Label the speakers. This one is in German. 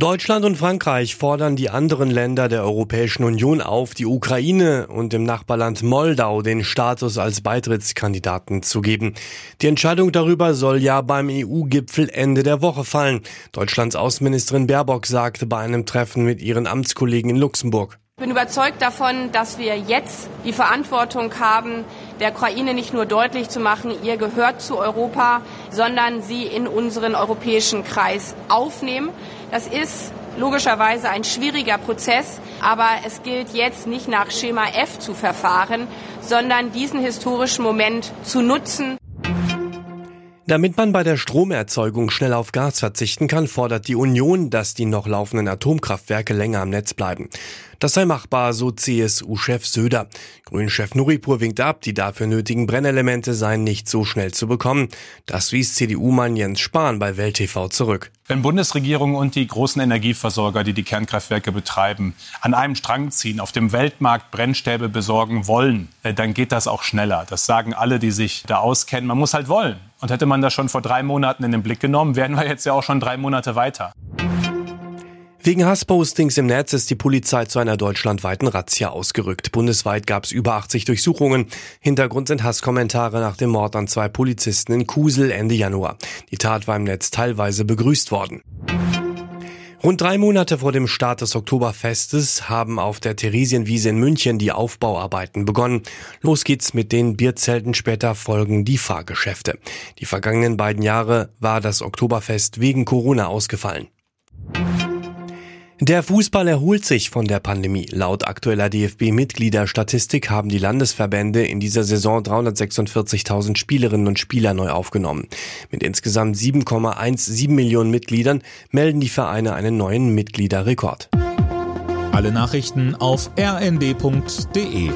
Speaker 1: Deutschland und Frankreich fordern die anderen Länder der Europäischen Union auf, die Ukraine und dem Nachbarland Moldau den Status als Beitrittskandidaten zu geben. Die Entscheidung darüber soll ja beim EU-Gipfel Ende der Woche fallen. Deutschlands Außenministerin Baerbock sagte bei einem Treffen mit ihren Amtskollegen in Luxemburg.
Speaker 2: Ich bin überzeugt davon, dass wir jetzt die Verantwortung haben, der Ukraine nicht nur deutlich zu machen, ihr gehört zu Europa, sondern sie in unseren europäischen Kreis aufnehmen. Das ist logischerweise ein schwieriger Prozess, aber es gilt jetzt nicht nach Schema F zu verfahren, sondern diesen historischen Moment zu nutzen.
Speaker 1: Damit man bei der Stromerzeugung schnell auf Gas verzichten kann, fordert die Union, dass die noch laufenden Atomkraftwerke länger am Netz bleiben. Das sei machbar, so CSU-Chef Söder. Grünchef Nuripur winkt ab, die dafür nötigen Brennelemente seien nicht so schnell zu bekommen. Das wies CDU-Mann Jens Spahn bei Welt TV zurück.
Speaker 3: Wenn Bundesregierung und die großen Energieversorger, die die Kernkraftwerke betreiben, an einem Strang ziehen, auf dem Weltmarkt Brennstäbe besorgen wollen, äh, dann geht das auch schneller. Das sagen alle, die sich da auskennen. Man muss halt wollen. Und hätte man das schon vor drei Monaten in den Blick genommen, wären wir jetzt ja auch schon drei Monate weiter.
Speaker 1: Wegen Hasspostings im Netz ist die Polizei zu einer deutschlandweiten Razzia ausgerückt. Bundesweit gab es über 80 Durchsuchungen. Hintergrund sind Hasskommentare nach dem Mord an zwei Polizisten in Kusel Ende Januar. Die Tat war im Netz teilweise begrüßt worden. Rund drei Monate vor dem Start des Oktoberfestes haben auf der Theresienwiese in München die Aufbauarbeiten begonnen. Los geht's mit den Bierzelten, später folgen die Fahrgeschäfte. Die vergangenen beiden Jahre war das Oktoberfest wegen Corona ausgefallen. Der Fußball erholt sich von der Pandemie. Laut aktueller DFB-Mitgliederstatistik haben die Landesverbände in dieser Saison 346.000 Spielerinnen und Spieler neu aufgenommen. Mit insgesamt 7,17 Millionen Mitgliedern melden die Vereine einen neuen Mitgliederrekord.
Speaker 4: Alle Nachrichten auf rnd.de